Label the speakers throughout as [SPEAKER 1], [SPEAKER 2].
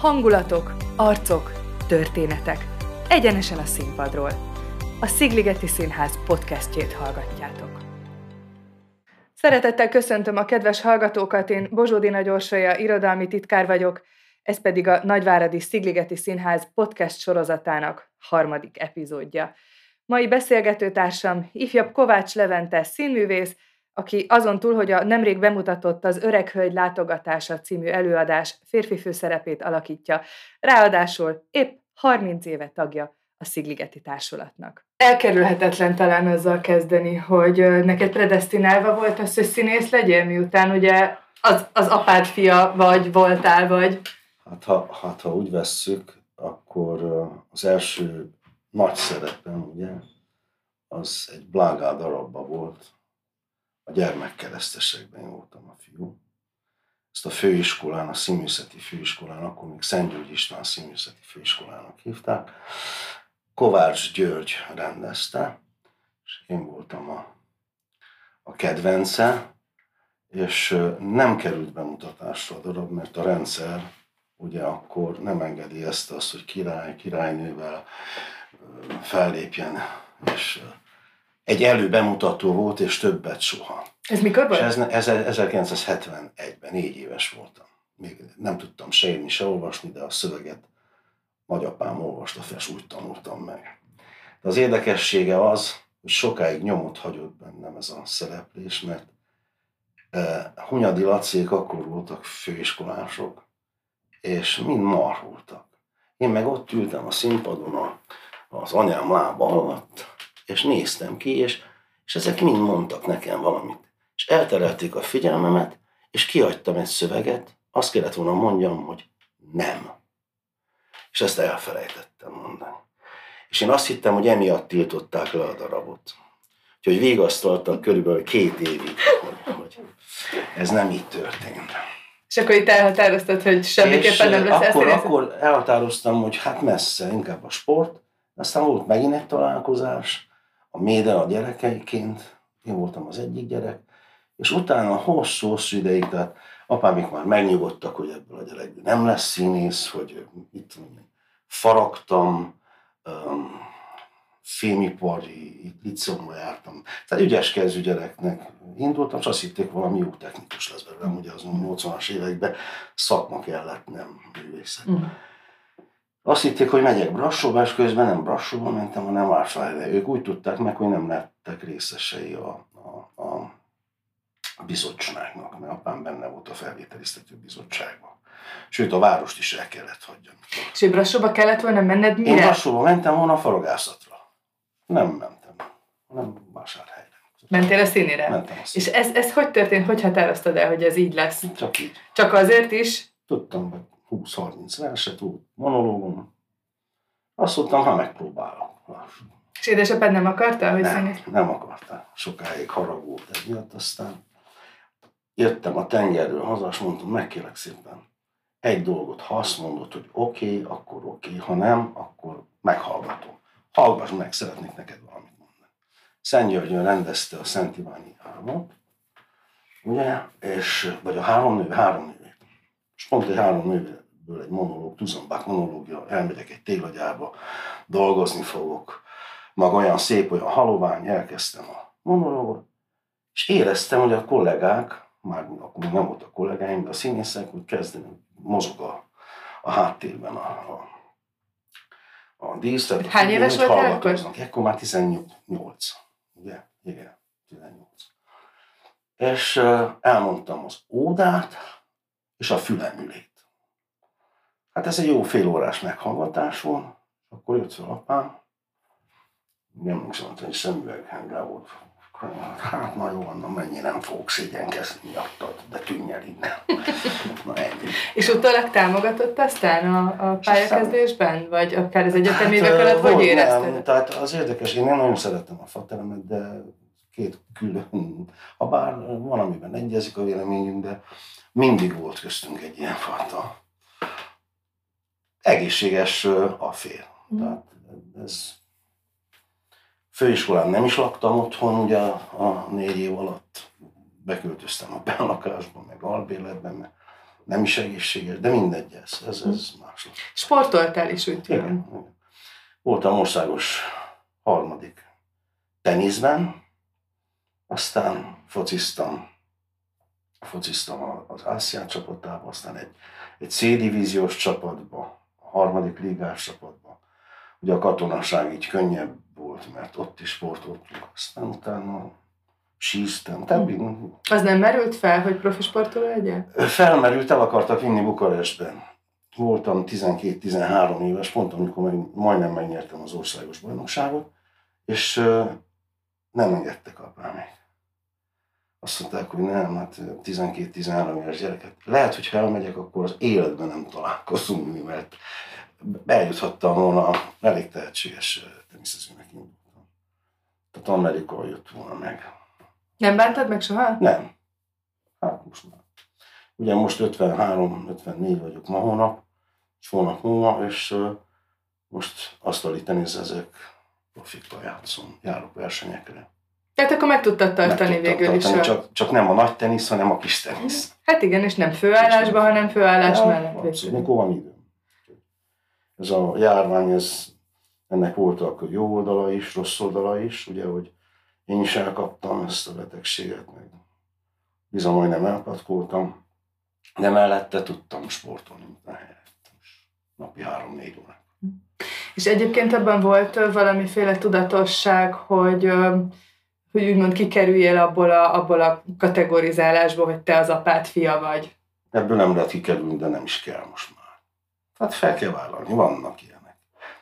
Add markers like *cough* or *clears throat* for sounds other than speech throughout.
[SPEAKER 1] Hangulatok, arcok, történetek. Egyenesen a színpadról. A Szigligeti Színház podcastjét hallgatjátok. Szeretettel köszöntöm a kedves hallgatókat, én Bozsódi Nagy Orsolya, irodalmi titkár vagyok, ez pedig a Nagyváradi Szigligeti Színház podcast sorozatának harmadik epizódja. Mai beszélgetőtársam ifjabb Kovács Levente színművész, aki azon túl, hogy a nemrég bemutatott az Öreg Hölgy látogatása című előadás férfi főszerepét alakítja, ráadásul épp 30 éve tagja a Szigligeti Társulatnak. Elkerülhetetlen talán azzal kezdeni, hogy neked predestinálva volt az, hogy színész legyél, miután ugye az, az apád fia vagy, voltál, vagy.
[SPEAKER 2] Hát ha, hát ha úgy vesszük, akkor az első nagy szerepem, ugye, az egy blágá darabba volt, a gyermekkeresztesekben voltam a fiú. Ezt a főiskolán, a színművészeti főiskolán, akkor még Szent György István színművészeti főiskolának hívták. Kovács György rendezte, és én voltam a, a kedvence, és nem került bemutatásra a darab, mert a rendszer ugye akkor nem engedi ezt azt, hogy király, királynővel fellépjen, és egy előbemutató volt, és többet soha.
[SPEAKER 1] Ez mikor volt?
[SPEAKER 2] És ez, ez 1971-ben, négy éves voltam. Még nem tudtam se írni, se olvasni, de a szöveget nagyapám olvasta fel, és úgy tanultam meg. De az érdekessége az, hogy sokáig nyomot hagyott bennem ez a szereplés, mert eh, Hunyadi Lacék akkor voltak főiskolások, és mind marhultak. Én meg ott ültem a színpadon az anyám lába alatt, és néztem ki, és, és ezek mind mondtak nekem valamit. És elterelték a figyelmemet, és kiadtam egy szöveget, azt kellett volna mondjam, hogy nem. És ezt elfelejtettem mondani. És én azt hittem, hogy emiatt tiltották le a darabot. Úgyhogy végasztaltak körülbelül két évig, hogy, hogy ez nem így történt.
[SPEAKER 1] És akkor itt elhatároztad, hogy semmiképpen nem lesz
[SPEAKER 2] akkor, akkor elhatároztam, hogy hát messze, inkább a sport. Aztán volt megint egy találkozás, a Méde a gyerekeiként, én voltam az egyik gyerek, és utána hosszú-hosszú ideig, tehát apámik már megnyugodtak, hogy ebből a gyerekből nem lesz színész, hogy itt faragtam, um, fémipari licomba jártam. Tehát ügyes kezű gyereknek indultam, és azt hitték, valami jó technikus lesz belőlem, ugye az 80-as években szakma kellett, nem művészet. Mm. Azt hitték, hogy megyek Brassóba, és közben nem Brassóba mentem, hanem Vásárhelyre. Ők úgy tudták meg, hogy nem lettek részesei a, a, a bizottságnak, mert apám benne volt a felvételiztető bizottságban. Sőt, a várost is el kellett hagyjam.
[SPEAKER 1] És hogy Brassóba kellett volna menned mire?
[SPEAKER 2] Én Brassóba mentem volna a farogászatra. Nem mentem, hanem Vásárhelyre.
[SPEAKER 1] Mentél a színére?
[SPEAKER 2] Mentem a
[SPEAKER 1] színére. És ez, ez hogy történt? Hogy határoztad el, hogy ez így lesz?
[SPEAKER 2] Csak így.
[SPEAKER 1] Csak azért is?
[SPEAKER 2] Tudtam, hogy 20-30 verset, volt monológum. Azt mondtam, ha megpróbálom.
[SPEAKER 1] És édesapád nem akarta, hogy
[SPEAKER 2] nem, nem akarta. Sokáig haragult emiatt, aztán jöttem a tengerről haza, és mondtam, megkérlek szépen, egy dolgot, ha azt mondod, hogy oké, okay, akkor oké, okay. ha nem, akkor meghallgatom. Hallgass meg, szeretnék neked valamit mondani. Szent Györgyön rendezte a Szent Iváni álmot, ugye, és, vagy a három nő, három nő. És pont egy három nő ből egy monológ, Tuzambák monológia, elmegyek egy téglagyárba, dolgozni fogok, maga olyan szép, olyan halovány, elkezdtem a monológot, és éreztem, hogy a kollégák, már akkor nem volt a kollégáim, de a színészek úgy kezdenek, mozog a, a háttérben a, a, a díszlet.
[SPEAKER 1] Hány éves volt akkor?
[SPEAKER 2] Ekkor már 18, ugye? Igen, 18. És elmondtam az ódát és a fülemülét. Hát ez egy jó fél órás meghallgatás volt, akkor jött fel apám, nem emlékszem, hogy egy szemüveg volt. Hát na jó, na mennyi nem fogok szégyenkezni miattad, de tűnj el innen. *laughs* Na ennyi.
[SPEAKER 1] És utólag támogatott aztán a, a pályakezdésben? Vagy akár az egyetemi hát, évek alatt, vagy érezted? Nem,
[SPEAKER 2] tehát az érdekes, én nagyon szeretem a fateremet, de két külön, ha bár valamiben egyezik a véleményünk, de mindig volt köztünk egy ilyen fajta egészséges affér. Mm. Tehát ez főiskolán nem is laktam otthon, ugye a, a négy év alatt beköltöztem a bellakásba, meg albérletben, mert nem is egészséges, de mindegy, ez, ez, ez más.
[SPEAKER 1] Sportoltál is, úgy tudom.
[SPEAKER 2] Igen. Voltam országos harmadik teniszben, aztán fociztam, fociztam az ASEAN csapatában, aztán egy, egy C-divíziós csapatba, a harmadik ligás csapatba. Ugye a katonaság így könnyebb volt, mert ott is sportoltunk, aztán utána síztem. Tehát,
[SPEAKER 1] Az nem merült fel, hogy profi sportoló legyen?
[SPEAKER 2] felmerült, el akartak vinni Bukarestben. Voltam 12-13 éves, pont amikor meg, majdnem megnyertem az országos bajnokságot, és nem engedtek apámék. Azt mondták, hogy nem, hát 12-13 éves gyereket. Lehet, hogy ha elmegyek, akkor az életben nem találkozunk, mert bejuthattam volna elég tehetséges teniszezőnek indultam. Tehát Amerika jött volna meg.
[SPEAKER 1] Nem bántad meg soha?
[SPEAKER 2] Nem. Hát most már. Ugye most 53-54 vagyok ma hónap, és hónap múlva, és most asztali teniszezek, profikkal játszom, járok versenyekre.
[SPEAKER 1] Tehát akkor meg tudtad tartani
[SPEAKER 2] Meg
[SPEAKER 1] végül is.
[SPEAKER 2] tartani,
[SPEAKER 1] a-
[SPEAKER 2] csak, csak nem a nagy tenisz, hanem a kis tenisz.
[SPEAKER 1] Hát igen, és nem főállásban, hanem főállás
[SPEAKER 2] Ja,
[SPEAKER 1] mellett.
[SPEAKER 2] abszolút, mikor van időm. Ez a járvány, ez, ennek voltak jó oldala is, rossz oldala is, ugye, hogy én is elkaptam ezt a betegséget, meg bizony majdnem elpatkoltam, de mellette tudtam sportolni, mint a helyet. Napi három-négy órát.
[SPEAKER 1] És egyébként abban volt valamiféle tudatosság, hogy, hogy úgymond kikerüljél abból a, abból a kategorizálásból, hogy te az apád fia vagy.
[SPEAKER 2] Ebből nem lehet kikerülni, de nem is kell most már. Tehát fel kell vállalni, vannak ilyenek.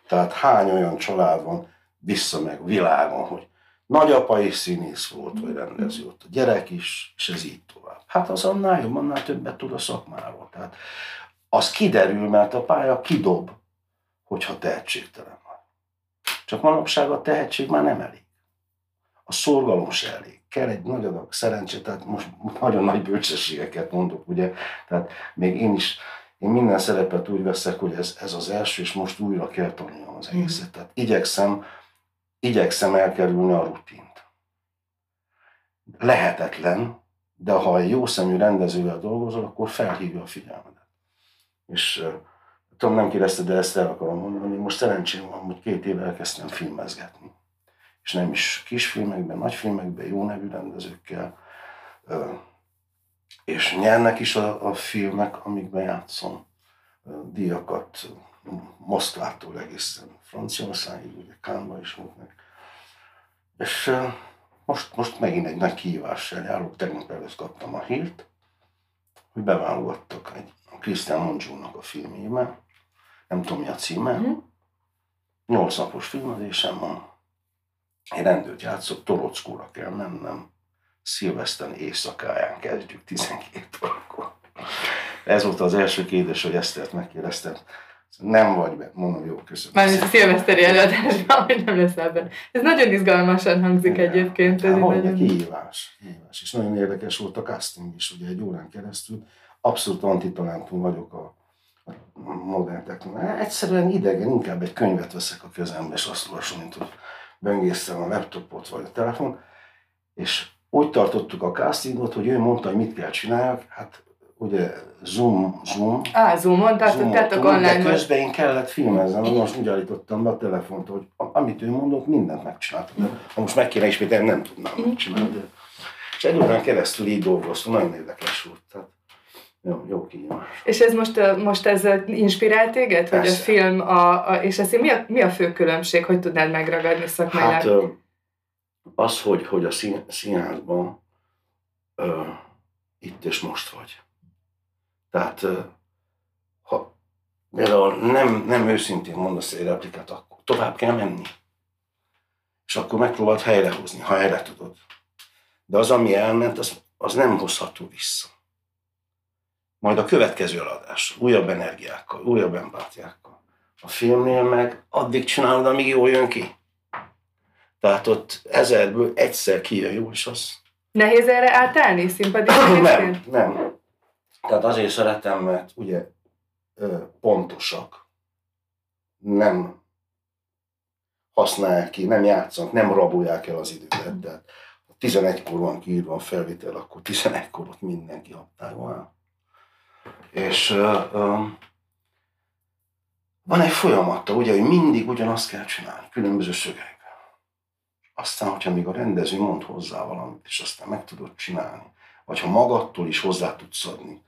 [SPEAKER 2] Tehát hány olyan család van vissza meg világon, hogy nagyapa is színész volt, vagy rendező volt, a gyerek is, és ez így tovább. Hát az annál jobb, annál többet tud a szakmáról. Tehát az kiderül, mert a pálya kidob, hogyha tehetségtelen van. Csak manapság a tehetség már nem elég. A szorgalom se elég. Kell egy nagy adag szerencse, tehát most nagyon nagy bölcsességeket mondok, ugye, tehát még én is, én minden szerepet úgy veszek, hogy ez, ez az első, és most újra kell tanulnom az egészet. Tehát igyekszem, igyekszem elkerülni a rutint. Lehetetlen, de ha egy jó szemű rendezővel dolgozol, akkor felhívja a figyelmedet. És tudom, nem kérdezted, de ezt el akarom mondani, most szerencsém van, hogy két éve elkezdtem filmezgetni. És nem is kisfilmekben, nagyfilmekben, jó nevű rendezőkkel. És nyernek is a, a filmek, amikben játszom. Díjakat Moszkvától egészen Franciaországig, ugye Kánba is volt meg. És most, most megint egy nagy kihívással járok, tegnap előtt kaptam a hírt, hogy beválogattak egy Christian Mongiónak a filmjében, nem tudom mi a címe,
[SPEAKER 1] Mhm.
[SPEAKER 2] nyolc napos filmezésem van, egy rendőrt játszok, Torockóra kell mennem, szilveszteren éjszakáján kezdjük 12 órakor. Ez volt az első kérdés, hogy Esztert megkérdeztem. Nem vagy be. Mondom, jó, köszönöm.
[SPEAKER 1] Mármint a szilveszteri előadásban, hogy nem lesz ebben. Ez nagyon izgalmasan hangzik
[SPEAKER 2] Igen.
[SPEAKER 1] egyébként. Ez
[SPEAKER 2] Hát,
[SPEAKER 1] így
[SPEAKER 2] hogy
[SPEAKER 1] nagyon...
[SPEAKER 2] kihívás, kihívás. És nagyon érdekes volt a casting is, ugye egy órán keresztül. Abszolút antitalentum vagyok a, a modern technológia. Egyszerűen idegen, inkább egy könyvet veszek a kezembe, és azt olvasom, mint hogy böngésztem a laptopot vagy a telefon. És úgy tartottuk a castingot, hogy ő mondta, hogy mit kell csináljak. Hát ugye Zoom, Zoom,
[SPEAKER 1] Á, Zoomon, a
[SPEAKER 2] Zoomoltunk, de
[SPEAKER 1] online
[SPEAKER 2] közben én kellett filmeznem, most úgy állítottam be a telefont, hogy amit ő mondott, mindent megcsináltam. De ha most meg kéne ismételni, nem tudnám megcsinálni. De... És egy órán keresztül így dolgoztam, nagyon érdekes volt. Tehát jó, jó kihívás.
[SPEAKER 1] És ez most, most ez inspirált téged, hogy a film, a, a, és ez mi a, mi a fő különbség, hogy tudnád megragadni szakmailag?
[SPEAKER 2] Hát az, hogy, hogy a szín, színházban ö, itt és most vagy. Tehát ö, ha például nem, nem őszintén mondasz egy replikát, akkor tovább kell menni. És akkor megpróbáld helyrehozni, ha helyre tudod. De az, ami elment, az, az nem hozható vissza. Majd a következő eladás, újabb energiákkal, újabb empátiákkal. A filmnél meg addig csinálod, amíg jól jön ki. Tehát ott ezerből egyszer kijön jól, és az...
[SPEAKER 1] Nehéz erre átállni színpadi
[SPEAKER 2] nem, nem. Tehát azért szeretem, mert ugye pontosak. Nem használják ki, nem játszanak, nem rabolják el az időt. Tehát ha 11-kor van kiírva a felvétel, akkor 11-kor ott mindenki habtágon áll. És uh, um, van egy folyamata, ugye, hogy mindig ugyanazt kell csinálni, különböző szögekben. Aztán, hogyha még a rendező mond hozzá valamit, és aztán meg tudod csinálni, vagy ha magadtól is hozzá tudsz adni,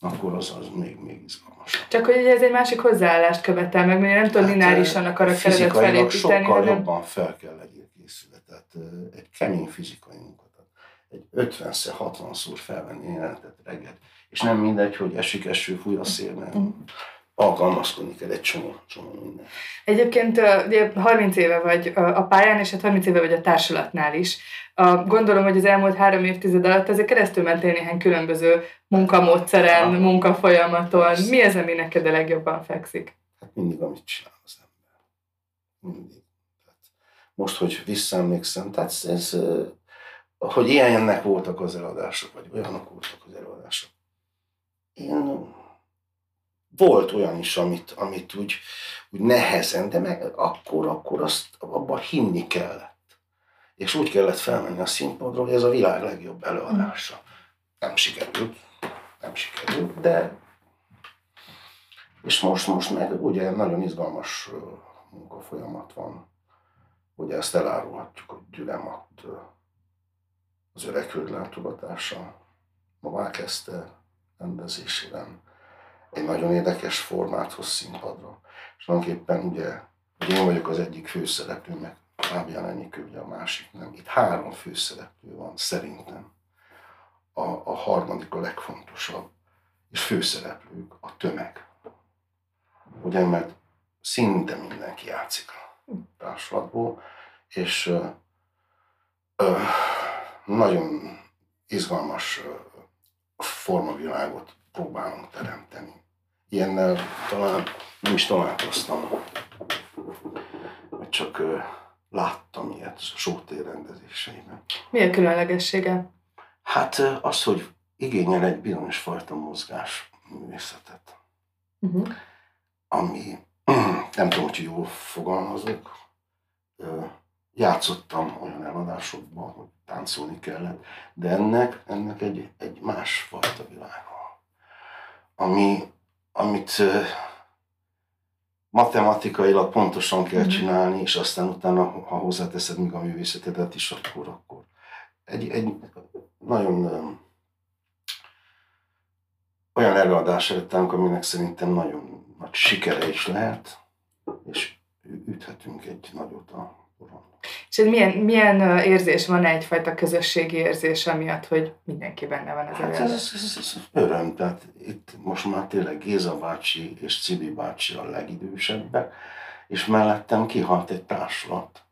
[SPEAKER 2] akkor az, az még, még izgalmas.
[SPEAKER 1] Csak hogy ez egy másik hozzáállást követel meg, mert nem tudom hát, lineárisan a karakteredet felépíteni.
[SPEAKER 2] sokkal hanem... jobban fel kell legyél készülve. Tehát egy kemény fizikai munkat. Egy 50-szer, 60-szor felvenni jelentet reggel. És nem mindegy, hogy esik eső, fúj a szél, mert mm alkalmazkodni kell egy csomó, csomó minden.
[SPEAKER 1] Egyébként ugye 30 éve vagy a pályán, és hát 30 éve vagy a társulatnál is. Gondolom, hogy az elmúlt három évtized alatt ezért keresztül mentél néhány különböző munkamódszeren, ah, munkafolyamaton. Persze. Mi az, ami neked a legjobban fekszik?
[SPEAKER 2] Hát mindig, amit csinál az ember. Mindig. Tehát most, hogy visszaemlékszem, tehát ez, hogy ilyennek voltak az előadások, vagy olyanok voltak az előadások. Én volt olyan is, amit, amit úgy, úgy nehezen, de meg akkor, akkor azt abban hinni kellett. És úgy kellett felmenni a színpadról, hogy ez a világ legjobb előadása. Nem sikerült, nem sikerült, de és most, most meg ugye nagyon izgalmas munkafolyamat van. Ugye ezt elárulhatjuk, hogy Gyülemat az öreg hölgy látogatása Novák Eszter rendezésében egy nagyon érdekes formát hoz színpadra. És tulajdonképpen ugye, ugye én vagyok az egyik főszereplő, meg Fábián Enyikő ugye a másik nem. Itt három főszereplő van szerintem. A, a harmadik a legfontosabb, és főszereplők a tömeg. Ugye, mert szinte mindenki játszik a társulatból, és ö, ö, nagyon izgalmas formavilágot próbálunk teremteni. Ilyennel talán nem is találkoztam, csak láttam ilyet sótér rendezéseiben.
[SPEAKER 1] Mi a különlegessége?
[SPEAKER 2] Hát az, hogy igényel egy bizonyos fajta mozgás művészetet, uh-huh. ami *clears throat* nem tudom, hogy jól fogalmazok, játszottam olyan eladásokban, hogy táncolni kellett, de ennek, ennek egy, egy másfajta világ ami, amit matematikailag pontosan kell mhm. csinálni, és aztán utána, ha hozzáteszed még a művészetedet is, akkor, akkor egy, egy nagyon olyan előadás előttünk, aminek szerintem nagyon nagy sikere is lehet, és üthetünk egy nagyot a.
[SPEAKER 1] És ez milyen, milyen érzés van egyfajta közösségi érzés amiatt, hogy mindenki benne van az hát
[SPEAKER 2] ez, ez, ez, ez, öröm, tehát itt most már tényleg Géza bácsi és Cibi bácsi a legidősebbek, és mellettem kihalt egy társulat.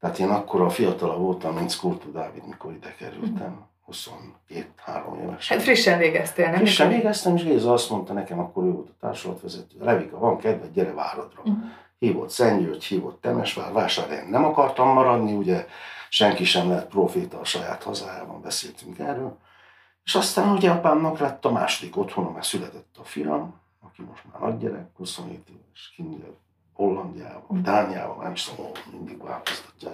[SPEAKER 2] Tehát én akkor a fiatalabb voltam, mint Skurtu Dávid, mikor ide kerültem. 22-3 éves.
[SPEAKER 1] Hát frissen végeztél, nem?
[SPEAKER 2] Frissen végeztem, és Géza azt mondta nekem, akkor ő volt a társulatvezető. Levika, van kedved, gyere Váradra. Uh-huh hívott Szentgyörgy, hívott Temesvár, vásárhelyen nem akartam maradni, ugye senki sem lehet proféta a saját hazájában, beszéltünk erről. És aztán ugye apámnak lett a második otthona, mert született a fiam, aki most már nagy gyerek, 27 éves, kint Hollandiában, Dániában, nem is tudom, mindig változtatja.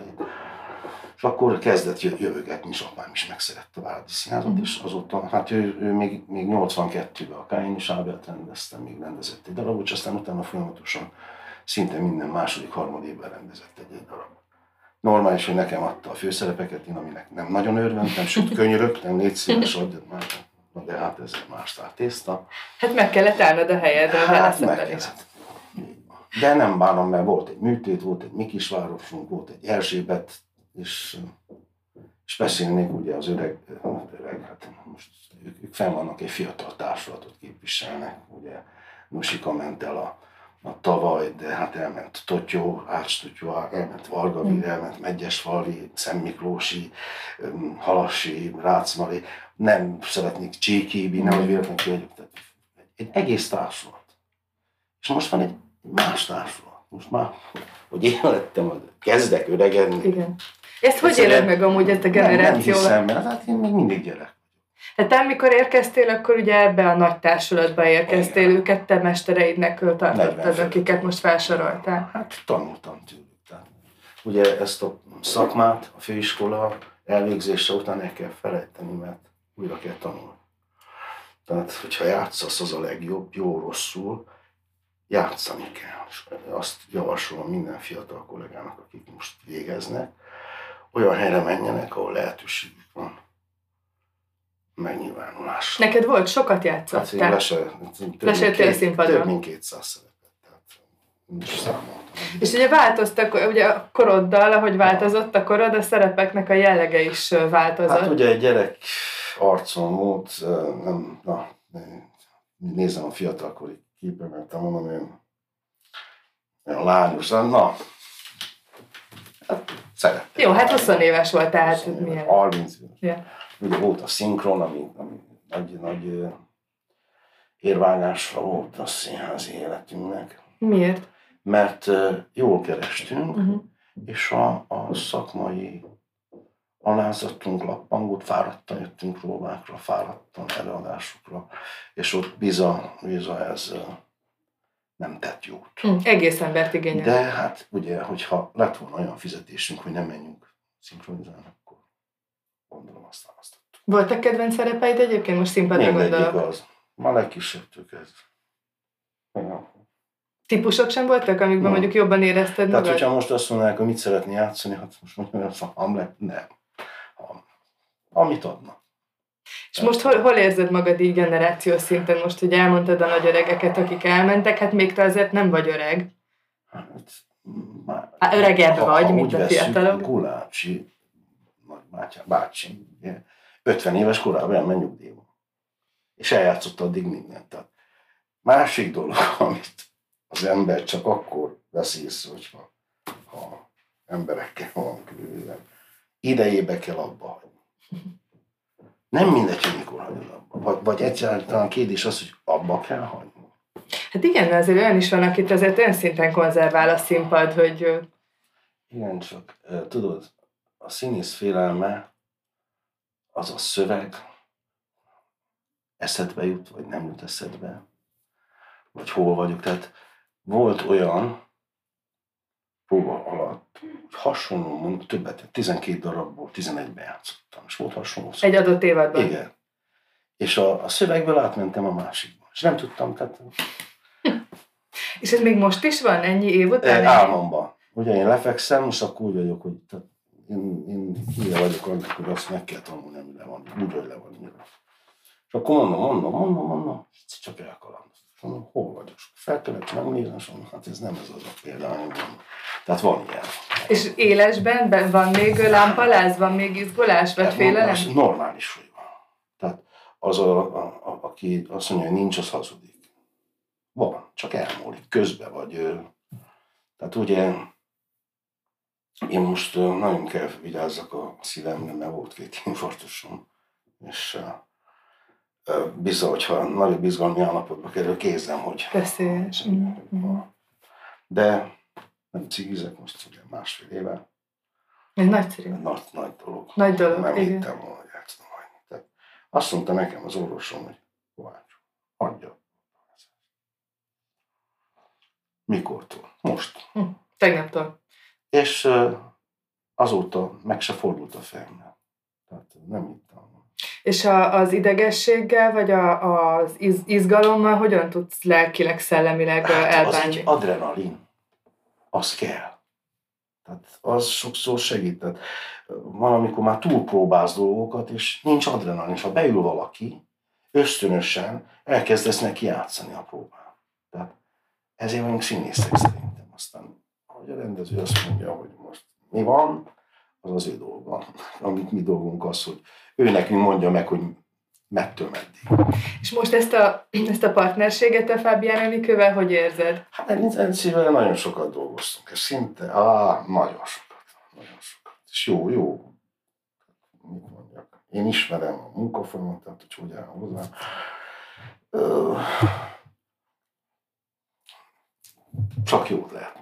[SPEAKER 2] És akkor kezdett jövögetni, és apám is megszerette a Váradi Színházat, mm. és azóta, hát ő, ő még, még 82-ben a Káin és Ábelt rendezte, még rendezett egy darabot, és aztán utána folyamatosan szinte minden második, harmadévben rendezett egy, egy darab. Normális, hogy nekem adta a főszerepeket, én aminek nem nagyon örventem, sőt könyörögtem, légy szíves, adjad már. Na de hát ez más tészta.
[SPEAKER 1] Hát meg kellett állnod a helyedre, hát meg kellett.
[SPEAKER 2] De nem bánom, mert volt egy műtét, volt egy Mikisvárosunk, volt egy Erzsébet, és, és beszélnék ugye az öreg, öreg hát most ők, ők fenn vannak, egy fiatal társulatot képviselnek, ugye Nusika ment el a a tavaly, de hát elment Totyó, Ács Totyó, elment Varga, mm. elment Megyesfalvi, Szentmiklósi, Halassi, Rácmari, nem szeretnék Csíkibi, nem, hogy véletlenül kiadjuk. Egy egész társulat. És most van egy más társulat. Most már, hogy én lettem, kezdek öregedni.
[SPEAKER 1] Igen. Ezt hogy éled meg amúgy ezt a generációval?
[SPEAKER 2] Nem, nem hiszem, hát én még mindig gyerek.
[SPEAKER 1] Hát amikor érkeztél, akkor ugye ebbe a nagy társulatba érkeztél, Igen. őket te mestereidnek tartottad, akiket most felsoroltál.
[SPEAKER 2] Hát tanultam tőlük. Tehát, ugye ezt a szakmát, a főiskola elvégzése után el kell felejteni, mert újra kell tanulni. Tehát, hogyha játszasz, az a legjobb, jó, rosszul, játszani kell. És azt javasolom minden fiatal kollégának, akik most végeznek, olyan helyre menjenek, ahol lehetőségük van megnyilvánulás.
[SPEAKER 1] Neked volt, sokat játszott?
[SPEAKER 2] Hát én lese,
[SPEAKER 1] Lesettél a színpadon?
[SPEAKER 2] Több mint 200 szerepet, tehát nincs számoltam.
[SPEAKER 1] És ugye változtak, ugye a koroddal, ahogy változott a korod, a szerepeknek a jellege is változott.
[SPEAKER 2] Hát ugye egy gyerek arcon múlt, nem, na, nézem a fiatalkori képemet, mondom én, olyan lányos, na, szerettem.
[SPEAKER 1] Jó, hát 20 éves volt, tehát milyen?
[SPEAKER 2] 30 éves. Yeah. Ugye volt a szinkron, ami, ami nagy, nagy érvágásra volt a színházi életünknek.
[SPEAKER 1] Miért?
[SPEAKER 2] Mert jól kerestünk, uh-huh. és a, a szakmai alázatunk, lappangót, fáradtan jöttünk próbákra, fáradtan előadásokra, és ott biza, biza ez nem tett jót.
[SPEAKER 1] Hm, egész embert igényel.
[SPEAKER 2] De hát ugye, hogyha lett volna olyan fizetésünk, hogy nem menjünk szinkronizálni, akkor gondolom azt választottuk.
[SPEAKER 1] Voltak kedvenc szerepeid egyébként? Most színpadra gondolok.
[SPEAKER 2] az. Ma legkisebbtől kezdve.
[SPEAKER 1] Típusok sem voltak, amikben no. mondjuk jobban érezted
[SPEAKER 2] Tehát, magad? hogyha most azt mondanák, hogy mit szeretni játszani, hát most mondjam, hogy a Hamlet, nem. Amit adnak.
[SPEAKER 1] És most hol, hol érzed magad így generációs szinten? Most, hogy elmondtad a nagy öregeket, akik elmentek, hát még te azért nem vagy öreg.
[SPEAKER 2] Hát, már,
[SPEAKER 1] hát öregebb ha, vagy, ha mint a fiatalok.
[SPEAKER 2] Gulácsi, bácsi, bácsi, 50 éves korában elment nyugdíjba. És eljátszott addig mindent. Tehát másik dolog, *laughs* amit az ember csak akkor vesz észre, hogyha ha emberekkel van különben. Idejébe kell abba hagyni. Nem mindegy, hogy mikor hagyod abba. Vagy, vagy egyáltalán kérdés az, hogy abba kell hagyni.
[SPEAKER 1] Hát igen, de azért olyan is van, akit azért olyan szinten konzervál a színpad, hogy...
[SPEAKER 2] Igen, csak tudod, a színész félelme az a szöveg, eszedbe jut, vagy nem jut eszedbe, vagy hol vagyok. Tehát volt olyan próba alatt, hasonló, mondjuk többet, 12 darabból 11-ben játszottam, és volt hasonló
[SPEAKER 1] szöveg. Egy adott évadban?
[SPEAKER 2] Igen. És a, a szövegből átmentem a másikba. És nem tudtam, tehát... *laughs*
[SPEAKER 1] és ez még most is van, ennyi év után?
[SPEAKER 2] Álmomban. Ugye én lefekszem, és akkor úgy vagyok, hogy tehát én, én hülye vagyok annak, hogy azt meg kell tanulni, ami le van, úgy, hogy le van írva. És akkor mondom, mondom, mondom, mondom, csak elkalandoztam. Mondom, hol vagyok? Fel kellett megnézni, és mondom, hát ez nem ez az a példány, Tehát van ilyen.
[SPEAKER 1] És élesben van még lámpaláz, van még izgulás, vagy félelem?
[SPEAKER 2] Normális, hogy van. Tehát az, a, a, a, aki azt mondja, hogy nincs, az hazudik. Van, csak elmúlik, közbe vagy. Tehát ugye én most nagyon kell vigyázzak a szívemre, mert volt két infarktusom, és bizony, hogyha nagyobb izgalmi állapotba kerül, kézem, hogy...
[SPEAKER 1] Veszélyes. Mm-hmm.
[SPEAKER 2] De nem cigizek most ugye másfél éve.
[SPEAKER 1] Ez nagyszerű.
[SPEAKER 2] Nagy, nagy dolog.
[SPEAKER 1] Nagy dolog,
[SPEAKER 2] Nem igen. hittem volna, hogy el tudom hagyni. Tehát azt mondta nekem az orvosom, hogy Kovács, hagyja. Mikortól? Most.
[SPEAKER 1] Hm, tegnaptól.
[SPEAKER 2] És azóta meg se fordult a fejemre. Tehát nem hittem.
[SPEAKER 1] És a, az idegességgel, vagy a, az iz, izgalommal hogyan tudsz lelkileg, szellemileg hát elbánni? Az egy
[SPEAKER 2] adrenalin. Az kell. Tehát az sokszor segít. Tehát van, amikor már túlpróbálsz dolgokat, és nincs adrenalin. És ha beül valaki, ösztönösen elkezdesz neki játszani a próbán. Tehát ezért vagyunk színészek szerintem. Aztán, ahogy a rendező azt mondja, hogy most mi van, az az ő dolga. Amit mi dolgunk az, hogy ő nekünk mondja meg, hogy mettől meddig.
[SPEAKER 1] És most ezt a, ezt a partnerséget a Fábián Enikővel hogy érzed?
[SPEAKER 2] Hát Enikővel nagyon sokat dolgoztunk, és szinte, á, nagyon sokat, nagyon sokat. És jó, jó, mit mondjak, én ismerem a munkafolyamatot, hogy hogy áll hozzá. Csak jót lehet